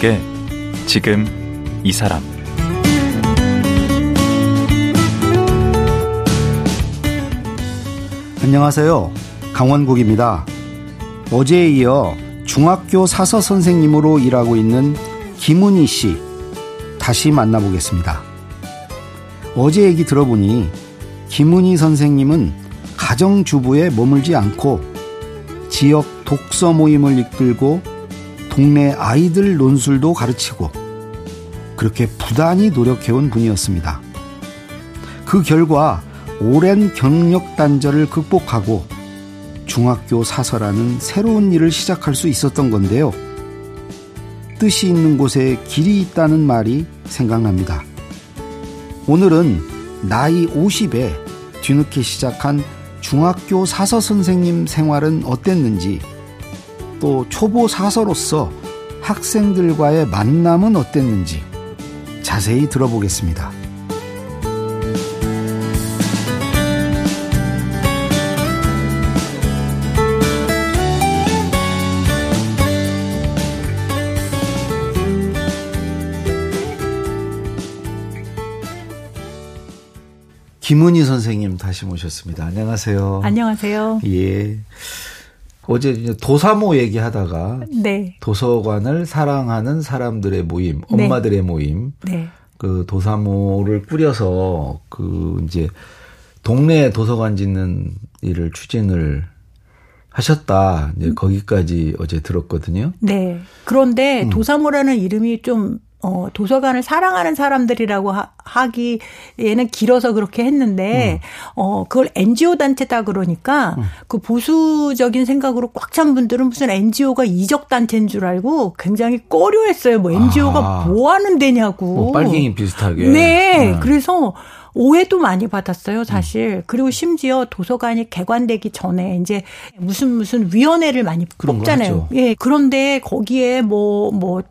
강원국의 지금 이 사람 안녕하세요. 강원국입니다. 어제에 이어 중학교 사서 선생님으로 일하고 있는 김은희 씨 다시 만나보겠습니다. 어제 얘기 들어보니 김은희 선생님은 가정주부에 머물지 않고 지역 독서 모임을 이끌고 동네 아이들 논술도 가르치고 그렇게 부단히 노력해온 분이었습니다. 그 결과 오랜 경력 단절을 극복하고 중학교 사서라는 새로운 일을 시작할 수 있었던 건데요. 뜻이 있는 곳에 길이 있다는 말이 생각납니다. 오늘은 나이 50에 뒤늦게 시작한 중학교 사서 선생님 생활은 어땠는지 또 초보 사서로서 학생들과의 만남은 어땠는지 자세히 들어보겠습니다. 김은희 선생님 다시 모셨습니다. 안녕하세요. 안녕하세요. 예. 어제 도사모 얘기하다가 네. 도서관을 사랑하는 사람들의 모임, 네. 엄마들의 네. 모임, 네. 그 도사모를 꾸려서 그 이제 동네 도서관 짓는 일을 추진을 하셨다. 이제 거기까지 어제 들었거든요. 네. 그런데 음. 도사모라는 이름이 좀 어, 도서관을 사랑하는 사람들이라고 하, 기에는 길어서 그렇게 했는데, 음. 어, 그걸 NGO 단체다 그러니까, 음. 그 보수적인 생각으로 꽉 찬 분들은 무슨 NGO가 이적 단체인 줄 알고 굉장히 꺼려했어요. 뭐 NGO가 아. 뭐 하는 데냐고. 뭐 빨갱이 비슷하게. 네. 음. 그래서 오해도 많이 받았어요, 사실. 음. 그리고 심지어 도서관이 개관되기 전에 이제 무슨 무슨 위원회를 많이 뽑잖아요. 예. 그런데 거기에 뭐, 뭐,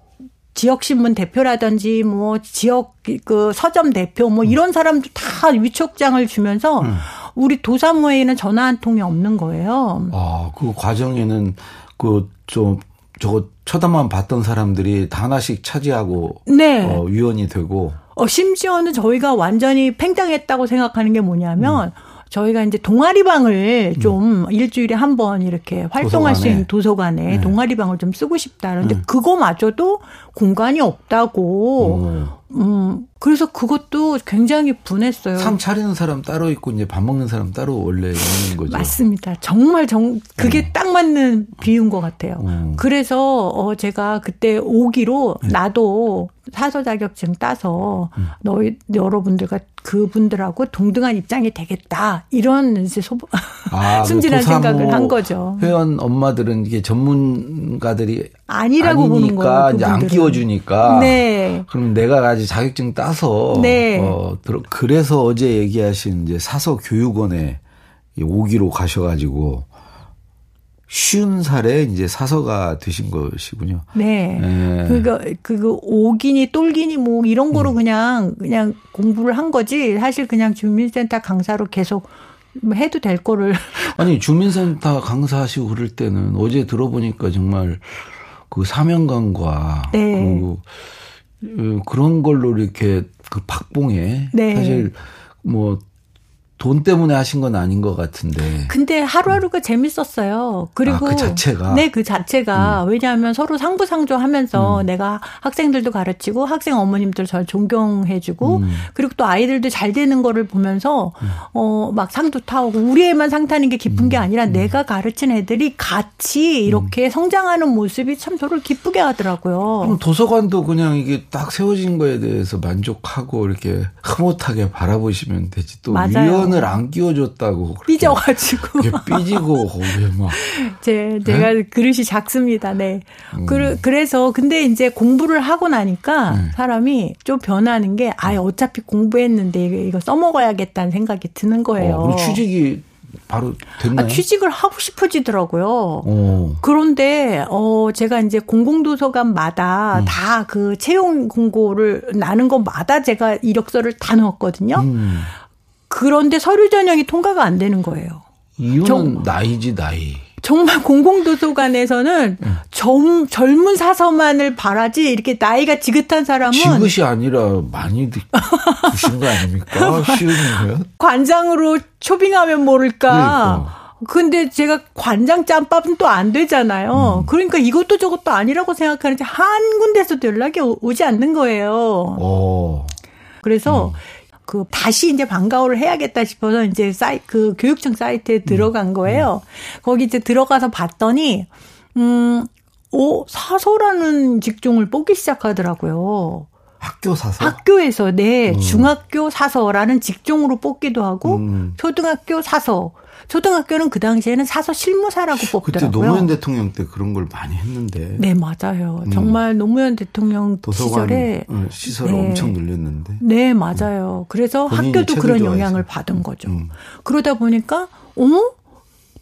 지역신문 대표라든지 뭐 지역 그 서점 대표 뭐 이런 사람도 다 위촉장을 주면서 음. 우리 도사모에는 전화 한 통이 없는 거예요. 아, 그 과정에는 그 좀 저거 쳐다만 봤던 사람들이 다 하나씩 차지하고 네. 어, 위원이 되고 어 심지어는 저희가 완전히 팽당했다고 생각하는 게 뭐냐면 음. 저희가 이제 동아리방을 음. 좀 일주일에 한 번 이렇게 활동할 도서관에. 수 있는 도서관에 네. 동아리방을 좀 쓰고 싶다. 그런데 음. 그거마저도 공간이 없다고. 오. 음, 그래서 그것도 굉장히 분했어요. 상 차리는 사람 따로 있고 이제 밥 먹는 사람 따로 원래 있는 거죠. 맞습니다. 정말 정 그게 음. 딱 맞는 비유인 것 같아요. 음. 그래서 어 제가 그때 오기로 네. 나도 사서 자격증 따서 음. 너희 여러분들과 그분들하고 동등한 입장이 되겠다 이런 이제 소 아, 순진한 생각을 한 거죠. 회원 엄마들은 이게 전문가들이 아니라고 보는 거예요. 이제 안 끼워주니까. 네. 그럼 내가 아직 자격증 따서 네. 어 그래서 어제 얘기하신 이제 사서 교육원에 오기로 가셔가지고 쉬운 살에 이제 사서가 되신 것이군요. 네. 네. 그거 그거 오기니 똘기니 뭐 이런 거로 음. 그냥 그냥 공부를 한 거지. 사실 그냥 주민센터 강사로 계속 해도 될 거를. 아니 주민센터 강사하시고 그럴 때는 어제 들어보니까 정말 그 사명감과 네. 그 그런 걸로 이렇게 그 박봉에 네. 사실 뭐 돈 때문에 하신 건 아닌 것 같은데. 근데 하루하루가 음. 재밌었어요. 그리고 아, 그 자체가 네, 그 자체가 음. 왜냐하면 서로 상부상조하면서 음. 내가 학생들도 가르치고 학생 어머님들 절 존경해주고 음. 그리고 또 아이들도 잘 되는 거를 보면서 음. 어막 상도 타오고 우리 애만 상 타는 게 기쁜 게 음. 아니라 내가 가르친 애들이 같이 이렇게 성장하는 모습이 참 저를 기쁘게 하더라고요. 그럼 도서관도 그냥 이게 딱 세워진 거에 대해서 만족하고 이렇게 흐뭇하게 바라보시면 되지 또 맞아요. 선을 안 끼워줬다고. 삐져가지고. 삐지고, 막. 제, 제가 네? 그릇이 작습니다. 네. 음. 그, 그래서, 근데 이제 공부를 하고 나니까 네. 사람이 좀 변하는 게, 아 어차피 공부했는데 이거, 이거 써먹어야겠다는 생각이 드는 거예요. 어, 취직이 바로 됐나요? 아, 취직을 하고 싶어지더라고요. 오. 그런데 어 제가 이제 공공도서관마다 음. 다그 채용 공고를 나는 것마다 제가 이력서를 다 넣었거든요. 음. 그런데 서류 전형이 통과가 안 되는 거예요. 이유는 정, 나이지 나이. 정말 공공도서관에서는 네. 젊, 젊은 사서만을 바라지 이렇게 나이가 지긋한 사람은 지긋이 아니라 많이 드신 거 아닙니까? 쉬운 거요? 관장으로 초빙하면 모를까. 그러니까. 근데 제가 관장 짬밥은 또 안 되잖아요. 음. 그러니까 이것도 저것도 아니라고 생각하는데 한 군데서도 연락이 오지 않는 거예요. 오. 그래서 음. 그 다시 이제 방과후를 해야겠다 싶어서 이제 사이 그 교육청 사이트에 음. 들어간 거예요. 음. 거기 이제 들어가서 봤더니 음, 오 사서라는 직종을 뽑기 시작하더라고요. 학교 사서? 학교에서 네 음. 중학교 사서라는 직종으로 뽑기도 하고 음. 초등학교 사서 초등학교는 그 당시에는 사서 실무사라고 뽑더라고요. 그때 노무현 대통령 때 그런 걸 많이 했는데. 네, 맞아요. 음. 정말 노무현 대통령 시절에 어, 시설을 네. 엄청 늘렸는데. 네, 맞아요. 그래서 학교도 그런 영향을 받은 거죠. 음. 그러다 보니까 어머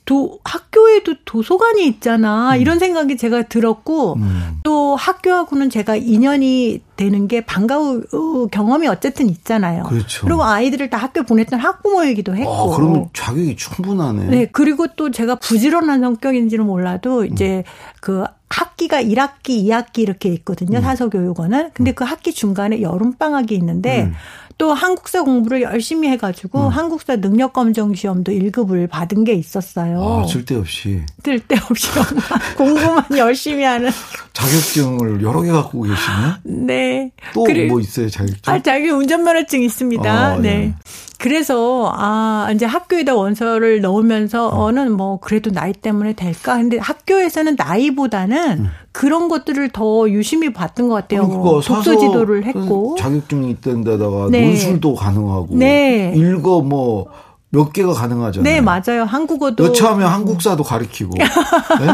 도, 학교에도 도서관이 있잖아. 음. 이런 생각이 제가 들었고, 음. 또 학교하고는 제가 인연이 되는 게 반가운 어, 경험이 어쨌든 있잖아요. 그렇죠. 그리고 아이들을 다 학교 보냈던 학부모이기도 했고. 아, 그러면 자격이 충분하네. 네. 그리고 또 제가 부지런한 성격인지는 몰라도 음. 이제 그 학기가 1학기, 2학기 이렇게 있거든요. 음. 사서교육원은. 근데 음. 그 학기 중간에 여름방학이 있는데, 음. 또 한국사 공부를 열심히 해가지고 음. 한국사 능력 검정 시험도 1급을 받은 게 있었어요. 아, 쓸데없이. 쓸데없이 공부만 열심히 하는. 자격증을 여러 개 갖고 계시네. 네. 또 뭐 있어요 자격증? 아 자기 운전면허증 있습니다. 아, 네. 네. 그래서 아 이제 학교에다 원서를 넣으면서는 뭐 그래도 나이 때문에 될까? 근데 학교에서는 나이보다는 음. 그런 것들을 더 유심히 봤던 것 같아요. 그러니까 독서 지도를 했고 자격증이 있던 데다가 네. 논술도 가능하고 네. 읽어 뭐 몇 개가 가능하잖아요. 네, 맞아요. 한국어도 여차하면 한국사도 가르치고. 네?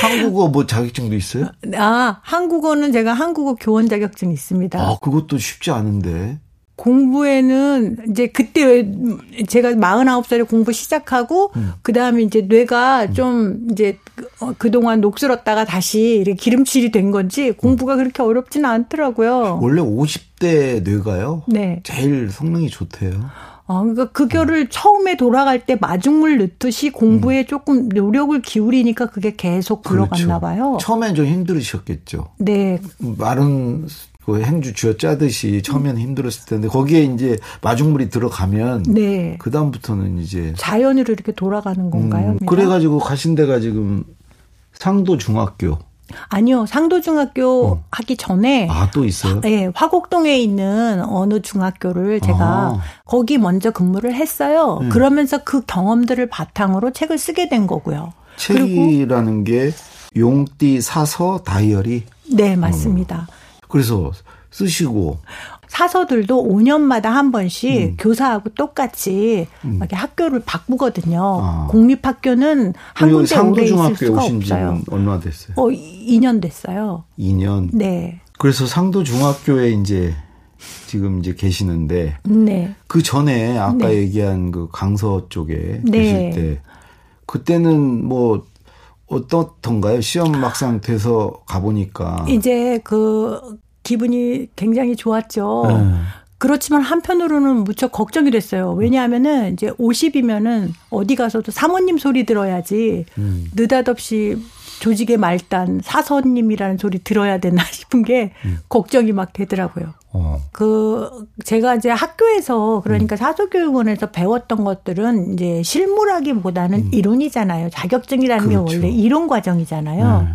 한국어 뭐 자격증도 있어요? 아, 한국어는 제가 한국어 교원 자격증 있습니다. 아, 그것도 쉽지 않은데. 공부에는 이제 그때 제가 49살에 공부 시작하고 음. 그다음에 이제 뇌가 음. 좀 이제 어, 그동안 녹슬었다가 다시 이렇게 기름칠이 된 건지 공부가 그렇게 어렵지는 않더라고요. 원래 50대 뇌가요? 네. 제일 성능이 좋대요. 아, 그러니까 그거를 음. 처음에 돌아갈 때 마중물 넣듯이 공부에 음. 조금 노력을 기울이니까 그게 계속 굴러갔나 그렇죠. 봐요. 처음엔 좀 힘들으셨겠죠. 네. 말은 그 행주 쥐어 짜듯이 처음에는 힘들었을 텐데 거기에 이제 마중물이 들어가면 네. 그 다음부터는 이제 자연으로 이렇게 돌아가는 건가요? 음, 그래가지고 가신 데가 지금 상도 중학교. 아니요, 상도중학교 어. 하기 전에 아 또 있어요? 네, 화곡동에 있는 어느 중학교를 제가 아. 거기 먼저 근무를 했어요. 네. 그러면서 그 경험들을 바탕으로 책을 쓰게 된 거고요. 책이라는 게 용띠 사서 다이어리. 네, 맞습니다. 어. 그래서 쓰시고 사서들도 5년마다 한 번씩 음. 교사하고 똑같이 음. 이렇게 학교를 바꾸거든요. 아. 공립학교는 한 군데 오래 있을 수가 없어요. 얼마 됐어요? 어, 2년 됐어요. 2년. 네. 그래서 상도 중학교에 이제 지금 이제 계시는데 네. 그 전에 아까 네. 얘기한 그 강서 쪽에 네. 계실 때 그때는 뭐 어떻던가요? 시험 막상 돼서 가보니까. 이제 그 기분이 굉장히 좋았죠. 네. 그렇지만 한편으로는 무척 걱정이 됐어요. 왜냐하면은 이제 50이면은 어디 가서도 사모님 소리 들어야지 음. 느닷없이 조직의 말단 사서님이라는 소리 들어야 되나 싶은 게 음. 걱정이 막 되더라고요. 어. 그 제가 이제 학교에서 그러니까 음. 사소교육원에서 배웠던 것들은 이제 실무라기보다는 음. 이론이잖아요. 자격증이라는 그렇죠. 게 원래 이론 과정이잖아요.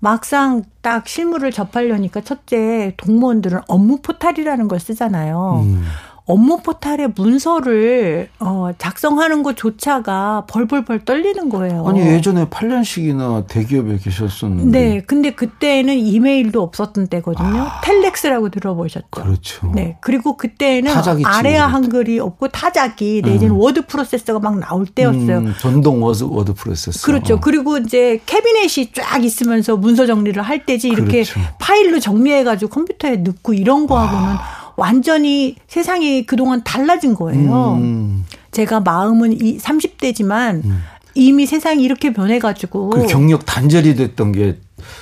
음. 막상 딱 실무를 접하려니까 첫째 동무원들은 업무 포탈이라는 걸 쓰잖아요. 음. 업무 포탈에 문서를 어 작성하는 것조차가 벌벌벌 떨리는 거예요. 아니 예전에 8년씩이나 대기업에 계셨었는데. 네, 근데 그때는 이메일도 없었던 때거든요. 아, 텔렉스라고 들어보셨죠? 그렇죠. 네, 그리고 그때는 아래아 한글이 없고 타자기 내지는 음. 워드 프로세서가 막 나올 때였어요. 음, 전동 워드, 워드 프로세서. 그렇죠. 어. 그리고 이제 캐비넷이 쫙 있으면서 문서 정리를 할 때지 이렇게 그렇죠. 파일로 정리해가지고 컴퓨터에 넣고 이런 거하고는. 아. 완전히 세상이 그동안 달라진 거예요. 음. 제가 마음은 이 30대지만 음. 이미 세상이 이렇게 변해가지고. 그 경력 단절이 됐던 게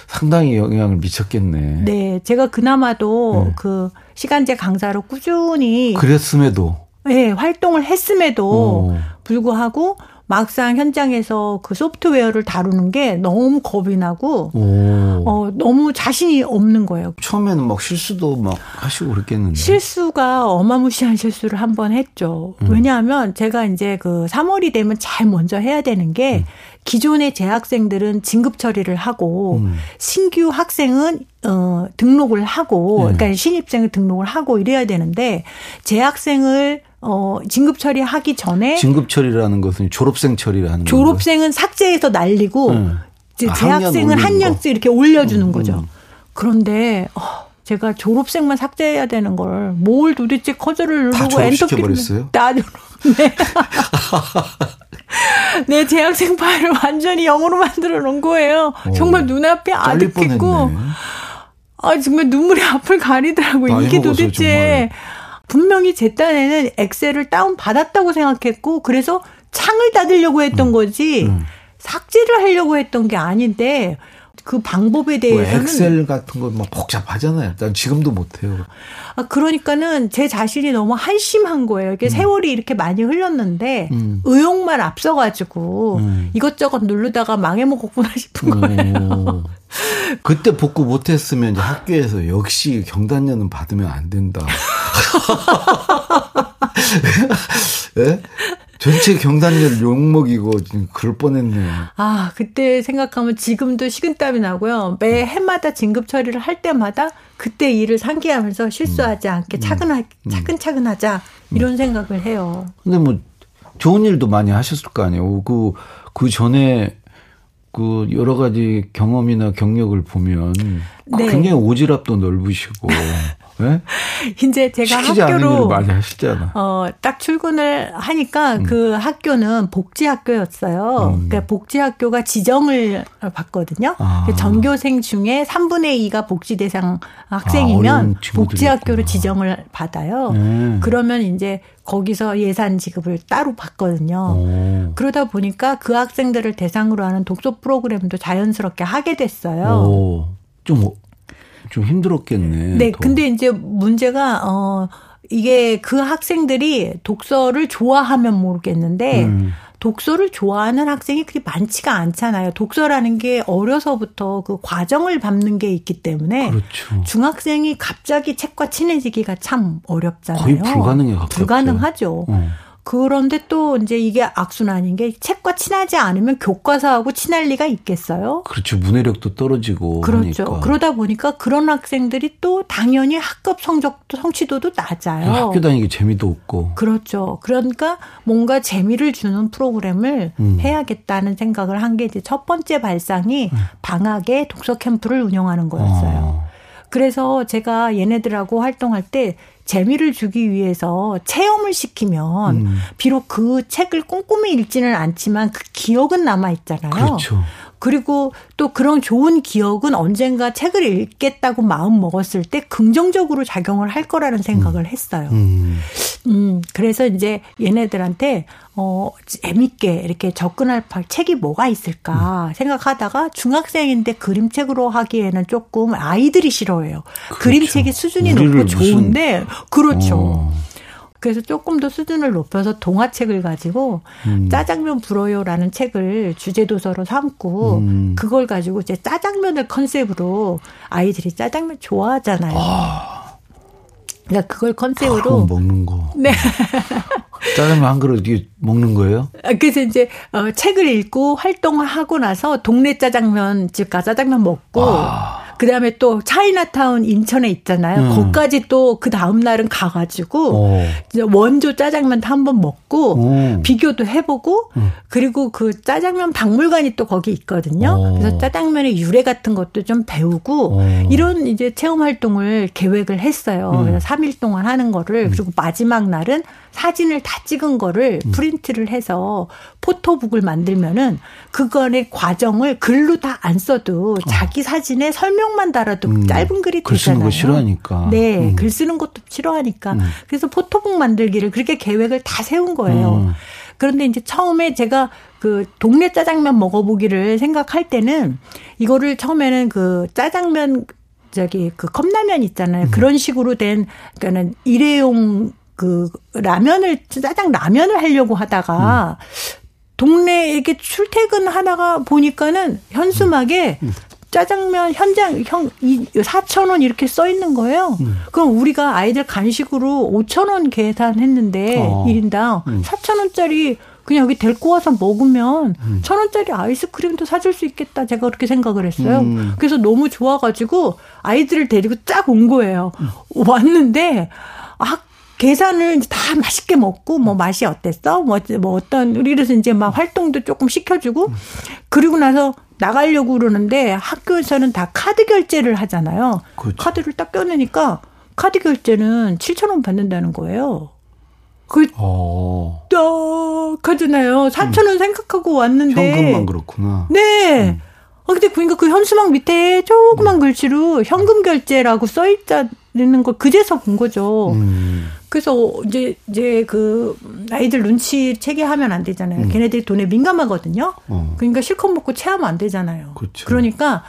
상당히 영향을 미쳤겠네. 네. 제가 그나마도 네. 그 시간제 강사로 꾸준히. 그랬음에도. 네. 활동을 했음에도 오. 불구하고 막상 현장에서 그 소프트웨어를 다루는 게 너무 겁이 나고 어 너무 자신이 없는 거예요. 처음에는 막 실수도 막 하시고 그랬겠는데. 실수가 어마무시한 실수를 한 번 했죠. 음. 왜냐하면 제가 이제 그 3월이 되면 제일 먼저 해야 되는 게 음. 기존의 재학생들은 진급 처리를 하고 음. 신규 학생은 어 등록을 하고 네. 그러니까 신입생을 등록을 하고 이래야 되는데 재학생을 어, 진급 처리하기 전에. 진급 처리라는 것은 졸업생 처리를 는 졸업생은 삭제해서 날리고, 음. 이제 아, 재학생은 한 년씩 이렇게 올려주는 음, 거죠. 음. 그런데, 어, 제가 졸업생만 삭제해야 되는 걸, 뭘 도대체 커저를 누르고 엔터 키를. 다 네. 내 재학생 파일을 완전히 영어로 만들어 놓은 거예요. 오, 정말 눈앞에 아득했고, 아, 정말 눈물이 앞을 가리더라고요. 이게 도대체. 정말. 분명히 제 딴에는 엑셀을 다운 받았다고 생각했고 그래서 창을 닫으려고 했던 음. 거지 음. 삭제를 하려고 했던 게 아닌데 그 방법에 뭐 대해서는 뭐 엑셀 같은 거 막 복잡하잖아요. 난 지금도 못 해요. 아 그러니까는 제 자신이 너무 한심한 거예요. 이게 음. 세월이 이렇게 많이 흘렀는데 음. 의욕만 앞서 가지고 음. 이것저것 누르다가 망해 먹었구나 싶은 거예요. 그때 복구 못 했으면 이제 학교에서 역시 경단녀는 받으면 안 된다. 네? 전체 경단녀를 욕먹이고 지금 그럴 뻔했네요. 아, 그때 생각하면 지금도 식은땀이 나고요. 매 해마다 진급 처리를 할 때마다 그때 일을 상기하면서 실수하지 않게 음. 차근하, 음. 차근차근 하자 이런 음. 생각을 해요. 근데 뭐 좋은 일도 많이 하셨을 거 아니에요. 그, 그 전에 그 여러 가지 경험이나 경력을 보면 네. 굉장히 오지랖도 넓으시고 네? 이제 제가 학교로 많이 하시잖아. 어, 딱 출근을 하니까 음. 그 학교는 복지학교였어요. 음. 그러니까 복지학교가 지정을 받거든요. 아. 그 전교생 중에 3분의 2가 복지 대상 학생이면 아, 복지학교로 지정을 받아요. 음. 그러면 이제 거기서 예산 지급을 따로 받거든요. 오. 그러다 보니까 그 학생들을 대상으로 하는 독서 프로그램도 자연스럽게 하게 됐어요. 오. 좀 좀 힘들었겠네. 네, 더. 근데 이제 문제가 어 이게 그 학생들이 독서를 좋아하면 모르겠는데 음. 독서를 좋아하는 학생이 그리 많지가 않잖아요. 독서라는 게 어려서부터 그 과정을 밟는 게 있기 때문에 그렇죠. 중학생이 갑자기 책과 친해지기가 참 어렵잖아요. 거의 불가능해 가깝죠. 불가능하죠. 어. 그런데 또 이제 이게 악순환인 게 책과 친하지 않으면 교과서하고 친할 리가 있겠어요? 그렇죠. 문해력도 떨어지고. 그렇죠. 하니까. 그러다 보니까 그런 학생들이 또 당연히 학급 성적도 성취도도 낮아요. 학교 다니기 재미도 없고. 그렇죠. 그러니까 뭔가 재미를 주는 프로그램을 음. 해야겠다는 생각을 한 게 이제 첫 번째 발상이 음. 방학에 독서 캠프를 운영하는 거였어요. 어. 그래서 제가 얘네들하고 활동할 때 재미를 주기 위해서 체험을 시키면 음. 비록 그 책을 꼼꼼히 읽지는 않지만 그 기억은 남아 있잖아요. 그렇죠. 그리고 또 그런 좋은 기억은 언젠가 책을 읽겠다고 마음 먹었을 때 긍정적으로 작용을 할 거라는 생각을 음. 했어요. 음. 음, 그래서 이제 얘네들한테 어 재밌게 이렇게 접근할 책이 뭐가 있을까 음. 생각하다가 중학생인데 그림책으로 하기에는 조금 아이들이 싫어해요. 그렇죠. 그림책이 수준이 높고 좋은데 그렇죠. 어. 그래서 조금 더 수준을 높여서 동화책을 가지고 음. 짜장면 불어요라는 책을 주제 도서로 삼고 음. 그걸 가지고 이제 짜장면을 컨셉으로 아이들이 짜장면 좋아하잖아요. 아. 그러니까 그걸 컨셉으로 아, 먹는 거. 네. 짜장면 한 그릇 먹는 거예요? 아, 그래서 이제 어, 책을 읽고 활동을 하고 나서 동네 짜장면 집 가 짜장면 먹고 아. 그 다음에 또 차이나타운 인천에 있잖아요. 음. 거기까지 또 그 다음 날은 가가지고 오. 이제 원조 짜장면 한번 먹고 오. 비교도 해보고 음. 그리고 그 짜장면 박물관이 또 거기 있거든요. 오. 그래서 짜장면의 유래 같은 것도 좀 배우고 이런 이제 체험 활동을 계획을 했어요. 음. 그래서 3일 동안 하는 거를 음. 그리고 마지막 날은 사진을 다 찍은 거를 음. 프린트를 해서 포토북을 만들면은 그거의 과정을 글로 다 안 써도 어. 자기 사진에 설명 만 달아도 음. 짧은 글이 글 쓰는 거 싫어하니까. 네, 음. 글 쓰는 것도 싫어하니까. 음. 그래서 포토북 만들기를 그렇게 계획을 다 세운 거예요. 음. 그런데 이제 처음에 제가 그 동네 짜장면 먹어보기를 생각할 때는 이거를 처음에는 그 짜장면 저기 그 컵라면 있잖아요. 음. 그런 식으로 된 그러니까는 일회용 그 라면을 짜장 라면을 하려고 하다가 음. 동네에 이렇게 출퇴근 하다가 보니까는 현수막에 음. 음. 짜장면 현장 형 4천 원 이렇게 써 있는 거예요. 음. 그럼 우리가 아이들 간식으로 5천 원 계산했는데 어. 1인당 음. 4천 원짜리 그냥 여기 데리고 와서 먹으면 음. 천 원짜리 아이스크림도 사줄 수 있겠다. 제가 그렇게 생각을 했어요. 음. 그래서 너무 좋아가지고 아이들을 데리고 딱온 거예요. 음. 왔는데 아 계산을 다 맛있게 먹고 뭐 맛이 어땠어? 뭐, 뭐 어떤 우리 그래서 이제 막 활동도 조금 시켜주고 음. 그리고 나서 나가려고 그러는데 학교에서는 다 카드 결제를 하잖아요. 그렇죠. 카드를 딱 껴내니까 카드 결제는 7천 원 받는다는 거예요. 그, 어. 딱 하잖아요. 4천 원 음. 생각하고 왔는데. 현금만 그렇구나. 네. 음. 아, 근데 그러니까 그 현수막 밑에 조그만 음. 글씨로 현금 결제라고 써있다는 걸 그제서 본 거죠. 음. 그래서 이제, 이제 그 아이들 눈치 채게 하면 안 되잖아요. 음. 걔네들이 돈에 민감하거든요. 어. 그러니까 실컷 먹고 체하면 안 되잖아요. 그렇죠. 그러니까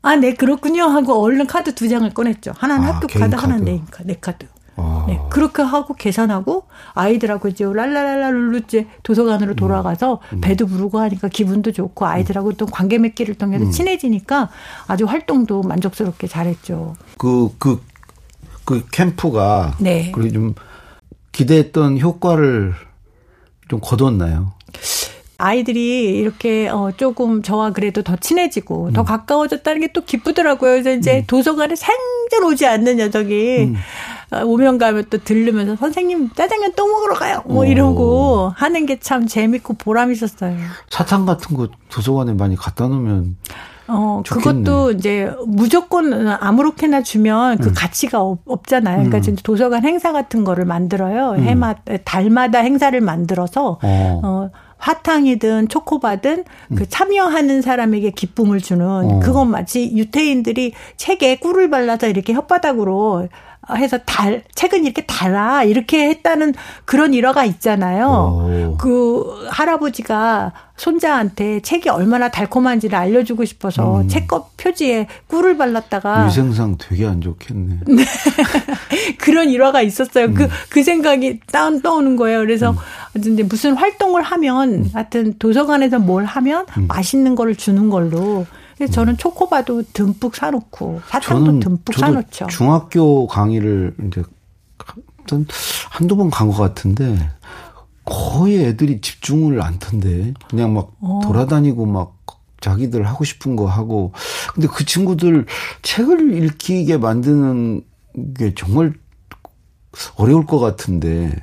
아, 네, 그렇군요. 하고 얼른 카드 두 장을 꺼냈죠. 하나는 아, 학교 카드, 카드, 하나는 내, 내 카드. 아. 네, 그렇게 하고 계산하고 아이들하고 이제 랄랄랄라 룰루 이제 도서관으로 음. 돌아가서 음. 배도 부르고 하니까 기분도 좋고 아이들하고 또 관계 맺기를 통해서 음. 친해지니까 아주 활동도 만족스럽게 잘했죠. 그, 그, 그 캠프가. 네. 그리고 좀 기대했던 효과를 좀 거뒀나요? 아이들이 이렇게 어 조금 저와 그래도 더 친해지고 음. 더 가까워졌다는 게 또 기쁘더라고요. 그래서 이제 음. 도서관에 생전 오지 않는 녀석이 음. 어, 오면 가면 또 들르면서 선생님 짜장면 또 먹으러 가요. 뭐 오. 이러고 하는 게 참 재밌고 보람 있었어요. 사탕 같은 거 도서관에 많이 갖다 놓으면 어, 좋겠네. 그것도 이제 무조건 아무렇게나 주면 그 음. 가치가 없, 잖아요 그러니까 음. 도서관 행사 같은 거를 만들어요. 음. 해마, 달마다 행사를 만들어서, 어, 어 화탕이든 초코바든 그 음. 참여하는 사람에게 기쁨을 주는 어. 그건 마치 유태인들이 책에 꿀을 발라서 이렇게 혓바닥으로 해서 달 책은 이렇게 달아 이렇게 했다는 그런 일화가 있잖아요. 오. 그 할아버지가 손자한테 책이 얼마나 달콤한지를 알려주고 싶어서 음. 책겉 표지에 꿀을 발랐다가 위생상 되게 안 좋겠네. 네. 그런 일화가 있었어요. 그그 음. 그 생각이 떠, 떠오는 거예요. 그래서 음. 무슨 활동을 하면 음. 하여튼 도서관에서 뭘 하면 음. 맛있는 거를 주는 걸로 그래서 저는 초코바도 듬뿍 사놓고 사탕도 듬뿍 사놓죠. 중학교 강의를 이제 한두 번 간 것 같은데 거의 애들이 집중을 안 턴데 그냥 막 어. 돌아다니고 막 자기들 하고 싶은 거 하고 근데 그 친구들 책을 읽히게 만드는 게 정말 어려울 것 같은데.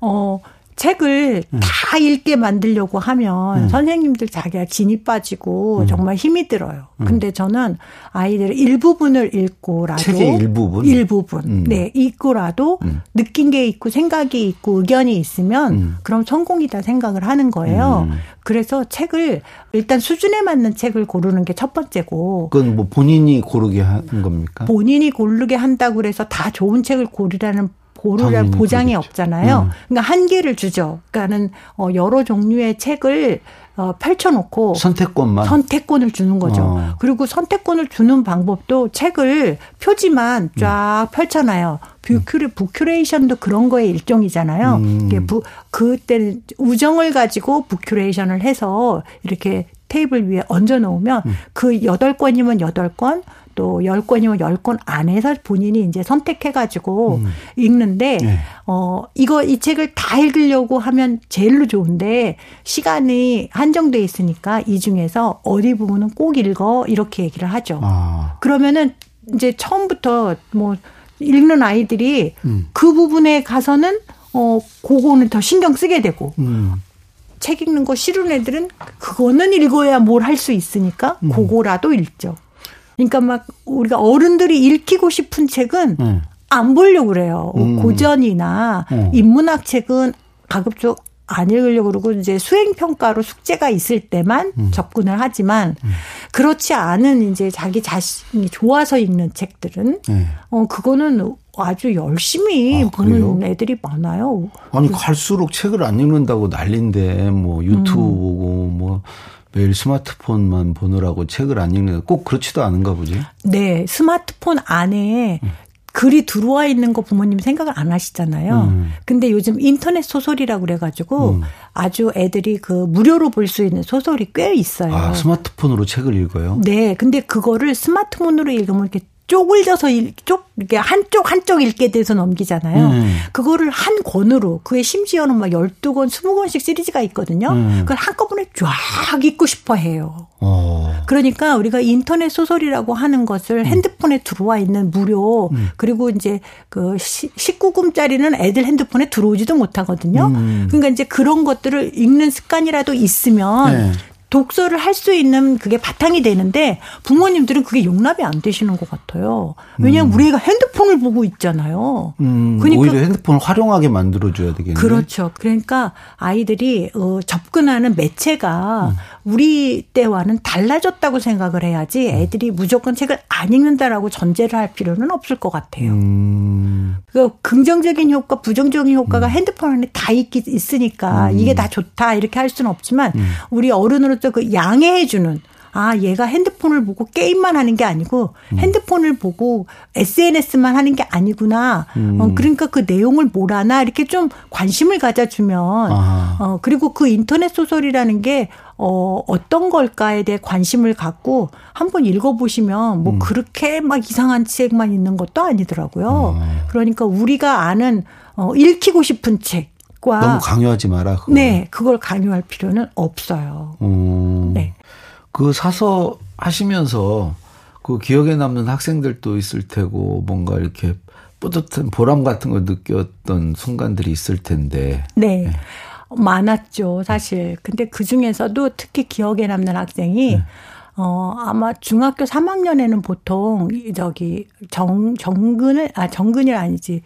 어 책을 음. 다 읽게 만들려고 하면 음. 선생님들 자기가 진이 빠지고 음. 정말 힘이 들어요. 음. 근데 저는 아이들 일부분을 읽고라도 책의 일부분 일부분 음. 네 읽고라도 음. 느낀 게 있고 생각이 있고 의견이 있으면 그럼 성공이다 생각을 하는 거예요. 그래서 책을 일단 수준에 맞는 책을 고르는 게 첫 번째고. 그건 뭐 본인이 고르게 하는 겁니까? 본인이 고르게 한다고 그래서 다 좋은 책을 고르라는 고르랄 보장이 그렇겠죠. 없잖아요. 음. 그러니까 한계를 주죠. 그러니까는 어 여러 종류의 책을 어, 펼쳐놓고 선택권만 선택권을 주는 거죠. 어. 그리고 선택권을 주는 방법도 책을 표지만 쫙 음. 펼쳐놔요. 뷰큐레 부큐레이션도 그런 거의 일종이잖아요. 음. 이게 부 그때는 우정을 가지고 부큐레이션을 해서 이렇게 테이블 위에 얹어 놓으면 음. 그 여덟 권이면 여덟 권, 또 10권이면 10권 안에서 본인이 이제 선택해가지고 음. 읽는데, 네. 어, 이거, 이 책을 다 읽으려고 하면 제일로 좋은데, 시간이 한정돼 있으니까 이 중에서 어디 부분은 꼭 읽어, 이렇게 얘기를 하죠. 아. 그러면은 이제 처음부터 뭐, 읽는 아이들이 음. 그 부분에 가서는, 어, 그거는 더 신경 쓰게 되고, 음. 책 읽는 거 싫은 애들은 그거는 읽어야 뭘 할 수 있으니까 음. 그거라도 읽죠. 그러니까 막 우리가 어른들이 읽히고 싶은 책은 음. 안 보려고 그래요. 음. 고전이나 음. 인문학 책은 가급적 안 읽으려고 그러고 이제 수행 평가로 숙제가 있을 때만 음. 접근을 하지만 음. 그렇지 않은 이제 자기 자신이 좋아서 읽는 책들은 네. 어 그거는 아주 열심히 아, 보는 애들이 많아요. 아니 갈수록 책을 안 읽는다고 난린데 뭐 유튜브 음. 보고 뭐 매일 스마트폰만 보느라고 책을 안 읽는 꼭 그렇지도 않은가 보지? 네, 스마트폰 안에 음. 글이 들어와 있는 거 부모님 생각을 안 하시잖아요. 음. 근데 요즘 인터넷 소설이라고 그래가지고 음. 아주 애들이 그 무료로 볼 수 있는 소설이 꽤 있어요. 아, 스마트폰으로 책을 읽어요? 네. 근데 그거를 스마트폰으로 읽으면 이렇게 쪼글져서 쪽 이게 한쪽 한쪽 읽게 돼서 넘기잖아요. 음. 그거를 한 권으로 그게 심지어는 막 12권, 20권씩 시리즈가 있거든요. 음. 그걸 한꺼번에 쫙 읽고 싶어 해요. 어. 그러니까 우리가 인터넷 소설이라고 하는 것을 음. 핸드폰에 들어와 있는 무료 음. 그리고 이제 그 19금짜리는 애들 핸드폰에 들어오지도 못하거든요. 음. 그러니까 이제 그런 것들을 읽는 습관이라도 있으면 네. 독서를 할 수 있는 그게 바탕이 되는데 부모님들은 그게 용납이 안 되시는 것 같아요. 왜냐하면 음. 우리가 핸드폰을 보고 있잖아요. 음, 그러니까 오히려 핸드폰을 활용하게 만들어줘야 되겠네요. 그렇죠. 그러니까 아이들이 어, 접근하는 매체가 음. 우리 때와는 달라졌다고 생각을 해야지 애들이 무조건 책을 안 읽는다라고 전제를 할 필요는 없을 것 같아요. 음. 그 긍정적인 효과, 부정적인 효과가 음. 핸드폰 안에 다 있기 있으니까 음. 이게 다 좋다 이렇게 할 수는 없지만 음. 우리 어른으로서 그 양해해 주는 아, 얘가 핸드폰을 보고 게임만 하는 게 아니고 음. 핸드폰을 보고 SNS만 하는 게 아니구나. 음. 어, 그러니까 그 내용을 뭘 하나 이렇게 좀 관심을 가져주면 아. 어, 그리고 그 인터넷 소설이라는 게 어, 어떤 걸까에 대해 관심을 갖고 한번 읽어보시면 뭐 음. 그렇게 막 이상한 책만 있는 것도 아니더라고요. 음. 그러니까 우리가 아는 어, 읽히고 싶은 책. 너무 강요하지 마라. 그걸. 네, 그걸 강요할 필요는 없어요. 음. 네. 그 사서 하시면서 그 기억에 남는 학생들도 있을 테고 뭔가 이렇게 뿌듯한 보람 같은 걸 느꼈던 순간들이 있을 텐데. 네. 네. 많았죠, 사실. 근데 그 중에서도 특히 기억에 남는 학생이 네. 어, 아마 중학교 3학년에는 보통 저기 정 정근을 아 정근이 아니지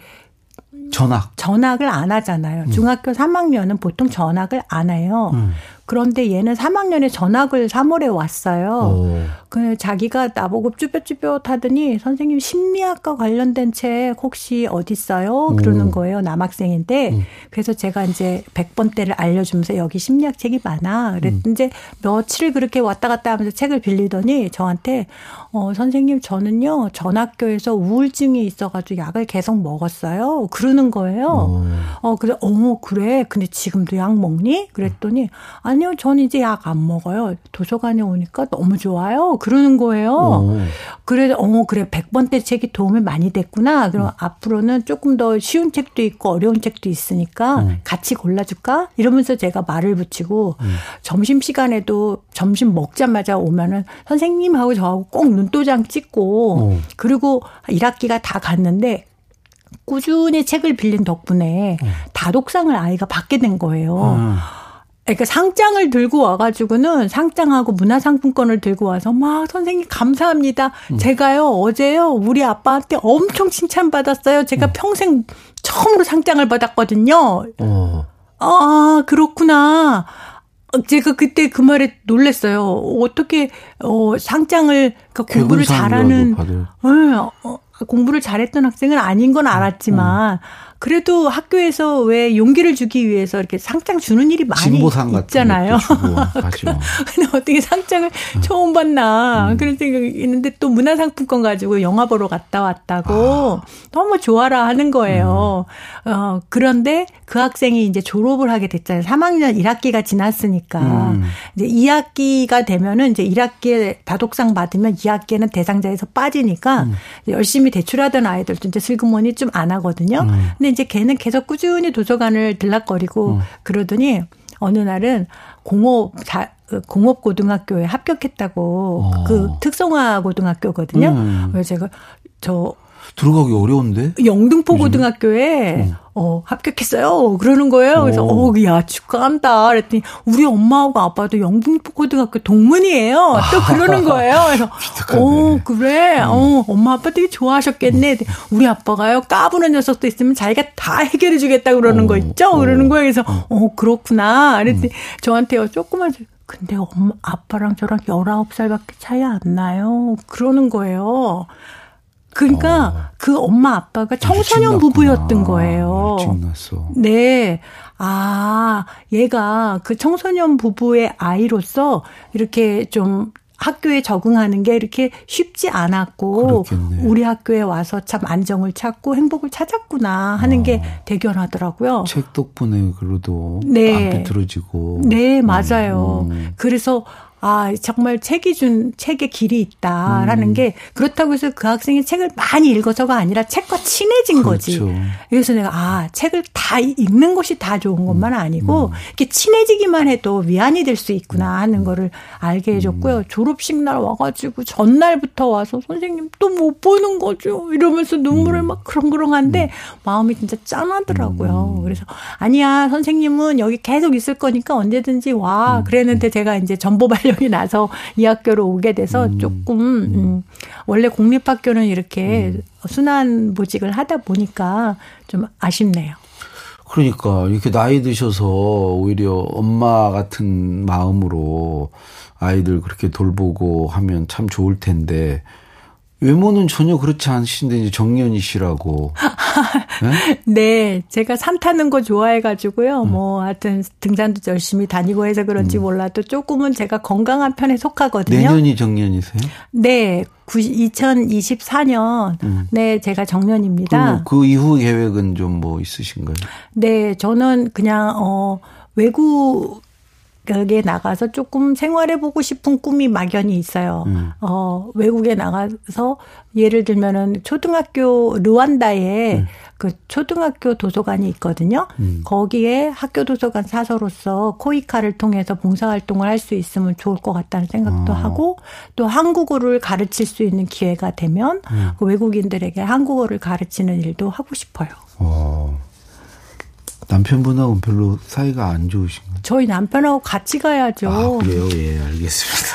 전학. 전학을 안 하잖아요. 음. 중학교 3학년은 보통 전학을 안 해요. 음. 그런데 얘는 3학년에 전학을 3월에 왔어요. 오. 그 자기가 나보고 쭈뼛쭈뼛 하더니 선생님 심리학과 관련된 책 혹시 어디 있어요? 그러는 거예요. 남학생인데 음. 그래서 제가 이제 100번대를 알려주면서 여기 심리학 책이 많아. 그랬는데 음. 이제 며칠 그렇게 왔다 갔다 하면서 책을 빌리더니 저한테 어 선생님 저는요 전 학교에서 우울증이 있어가지고 약을 계속 먹었어요. 그러는 거예요. 오. 어 그래 어 그래 근데 지금도 약 먹니? 그랬더니 아니 요 저는 이제 약 안 먹어요. 도서관에 오니까 너무 좋아요. 그러는 거예요. 오. 그래, 어, 그래, 100번대 책이 도움이 많이 됐구나. 그럼 음. 앞으로는 조금 더 쉬운 책도 있고 어려운 책도 있으니까 음. 같이 골라줄까? 이러면서 제가 말을 붙이고 음. 점심시간에도 점심 먹자마자 오면은 선생님하고 저하고 꼭 눈도장 찍고 오. 그리고 1학기가 다 갔는데 꾸준히 책을 빌린 덕분에 음. 다독상을 아이가 받게 된 거예요. 음. 그러니까 상장을 들고 와가지고는 상장하고 문화상품권을 들고 와서 막 선생님 감사합니다. 음. 제가요 어제요 우리 아빠한테 엄청 칭찬받았어요. 제가 음. 평생 처음으로 상장을 받았거든요. 어. 아 그렇구나. 제가 그때 그 말에 놀랬어요. 어떻게 어 상장을 그러니까 공부를 잘하는 네, 어, 공부를 잘했던 학생은 아닌 건 알았지만. 음. 그래도 학교에서 왜 용기를 주기 위해서 이렇게 상장 주는 일이 많이 있잖아요. 근데 어떻게 상장을 음. 처음 받나 음. 그런 생각이 있는데 또 문화상품권 가지고 영화 보러 갔다 왔다고 아. 너무 좋아라 하는 거예요. 음. 어, 그런데 그 학생이 이제 졸업을 하게 됐잖아요. 3학년 1학기가 지났으니까. 음. 이제 2학기가 되면은 이제 1학기에 다독상 받으면 2학기에는 대상자에서 빠지니까 음. 열심히 대출하던 아이들도 이제 슬그머니 좀 안 하거든요. 음. 근데 이제 걔는 계속 꾸준히 도서관을 들락거리고 음. 그러더니 어느 날은 공업 자, 공업 고등학교에 합격했다고 어. 그 특성화 고등학교거든요. 음. 그래서 제가 저 들어가기 어려운데? 영등포 고등학교에 음. 어, 합격했어요. 그러는 거예요. 그래서, 오. 어, 야, 축하한다. 그랬더니, 우리 엄마하고 아빠도 영등포 고등학교 동문이에요. 또 그러는 거예요. 그래서, 어, 그래. 음. 어, 엄마 아빠 되게 좋아하셨겠네. 우리 아빠가요, 까부는 녀석도 있으면 자기가 다 해결해 주겠다 그러는 오. 거 있죠? 그러는 거예요. 그래서, 어, 어 그렇구나. 그랬더니, 음. 저한테요, 조그만, 근데 엄마, 아빠랑 저랑 19살밖에 차이 안 나요. 그러는 거예요. 그러니까 어. 그 엄마 아빠가 청소년 부부였던 거예요. 일났어. 네. 아, 얘가 그 청소년 부부의 아이로서 이렇게 좀 학교에 적응하는 게 이렇게 쉽지 않았고 그렇겠네. 우리 학교에 와서 참 안정을 찾고 행복을 찾았구나 하는 어. 게 대견하더라고요. 책 덕분에 그래도 네. 안 비틀어지고. 네, 맞아요. 음. 그래서 아, 정말 책이 준 책의 길이 있다라는 음. 게 그렇다고 해서 그 학생이 책을 많이 읽어서가 아니라 책과 친해진 그렇죠. 거지. 그래서 내가 아, 책을 다 읽는 것이 다 좋은 것만 아니고 음. 이렇게 친해지기만 해도 위안이 될 수 있구나 하는 거를 알게 해줬고요. 음. 졸업식 날 와가지고 전날부터 와서 선생님 또 못 보는 거죠. 이러면서 눈물을 음. 막 그렁그렁한데 음. 마음이 진짜 짠하더라고요. 음. 그래서 아니야, 선생님은 여기 계속 있을 거니까 언제든지 와. 그랬는데 제가 이제 전보 발령 연이 나서 이 학교로 오게 돼서 음. 조금 음. 음, 원래 공립학교는 이렇게 음. 순환 보직을 하다 보니까 좀 아쉽네요. 그러니까 이렇게 나이 드셔서 오히려 엄마 같은 마음으로 아이들 그렇게 돌보고 하면 참 좋을 텐데 외모는 전혀 그렇지 않으신데 이제 정년이시라고. 네? 네? 제가 산 타는 거 좋아해가지고요. 음. 뭐 하여튼 등산도 열심히 다니고 해서 그런지 음. 몰라도 조금은 제가 건강한 편에 속하거든요. 내년이 정년이세요? 네, 2024년 음. 네 제가 정년입니다. 그, 그 이후 계획은 좀 뭐 있으신가요? 네, 저는 그냥 어 외국 외국에 나가서 조금 생활해보고 싶은 꿈이 막연히 있어요. 음. 어, 외국에 나가서 예를 들면은 초등학교 르완다에 음. 그 초등학교 도서관이 있거든요. 음. 거기에 학교 도서관 사서로서 코이카를 통해서 봉사활동을 할 수 있으면 좋을 것 같다는 생각도 아. 하고 또 한국어를 가르칠 수 있는 기회가 되면 음. 그 외국인들에게 한국어를 가르치는 일도 하고 싶어요. 어. 남편분하고는 별로 사이가 안 좋으신가요? 저희 남편하고 같이 가야죠. 아, 그래요? 예, 알겠습니다.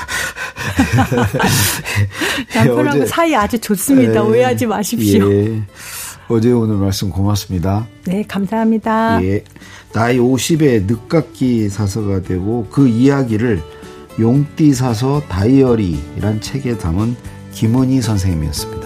남편하고 예, 사이 아주 좋습니다. 예, 오해하지 마십시오. 예. 어제 오늘 말씀 고맙습니다. 네, 감사합니다. 예. 나이 50에 늦깎이 사서가 되고 그 이야기를 용띠 사서 다이어리란 책에 담은 김은희 선생님이었습니다.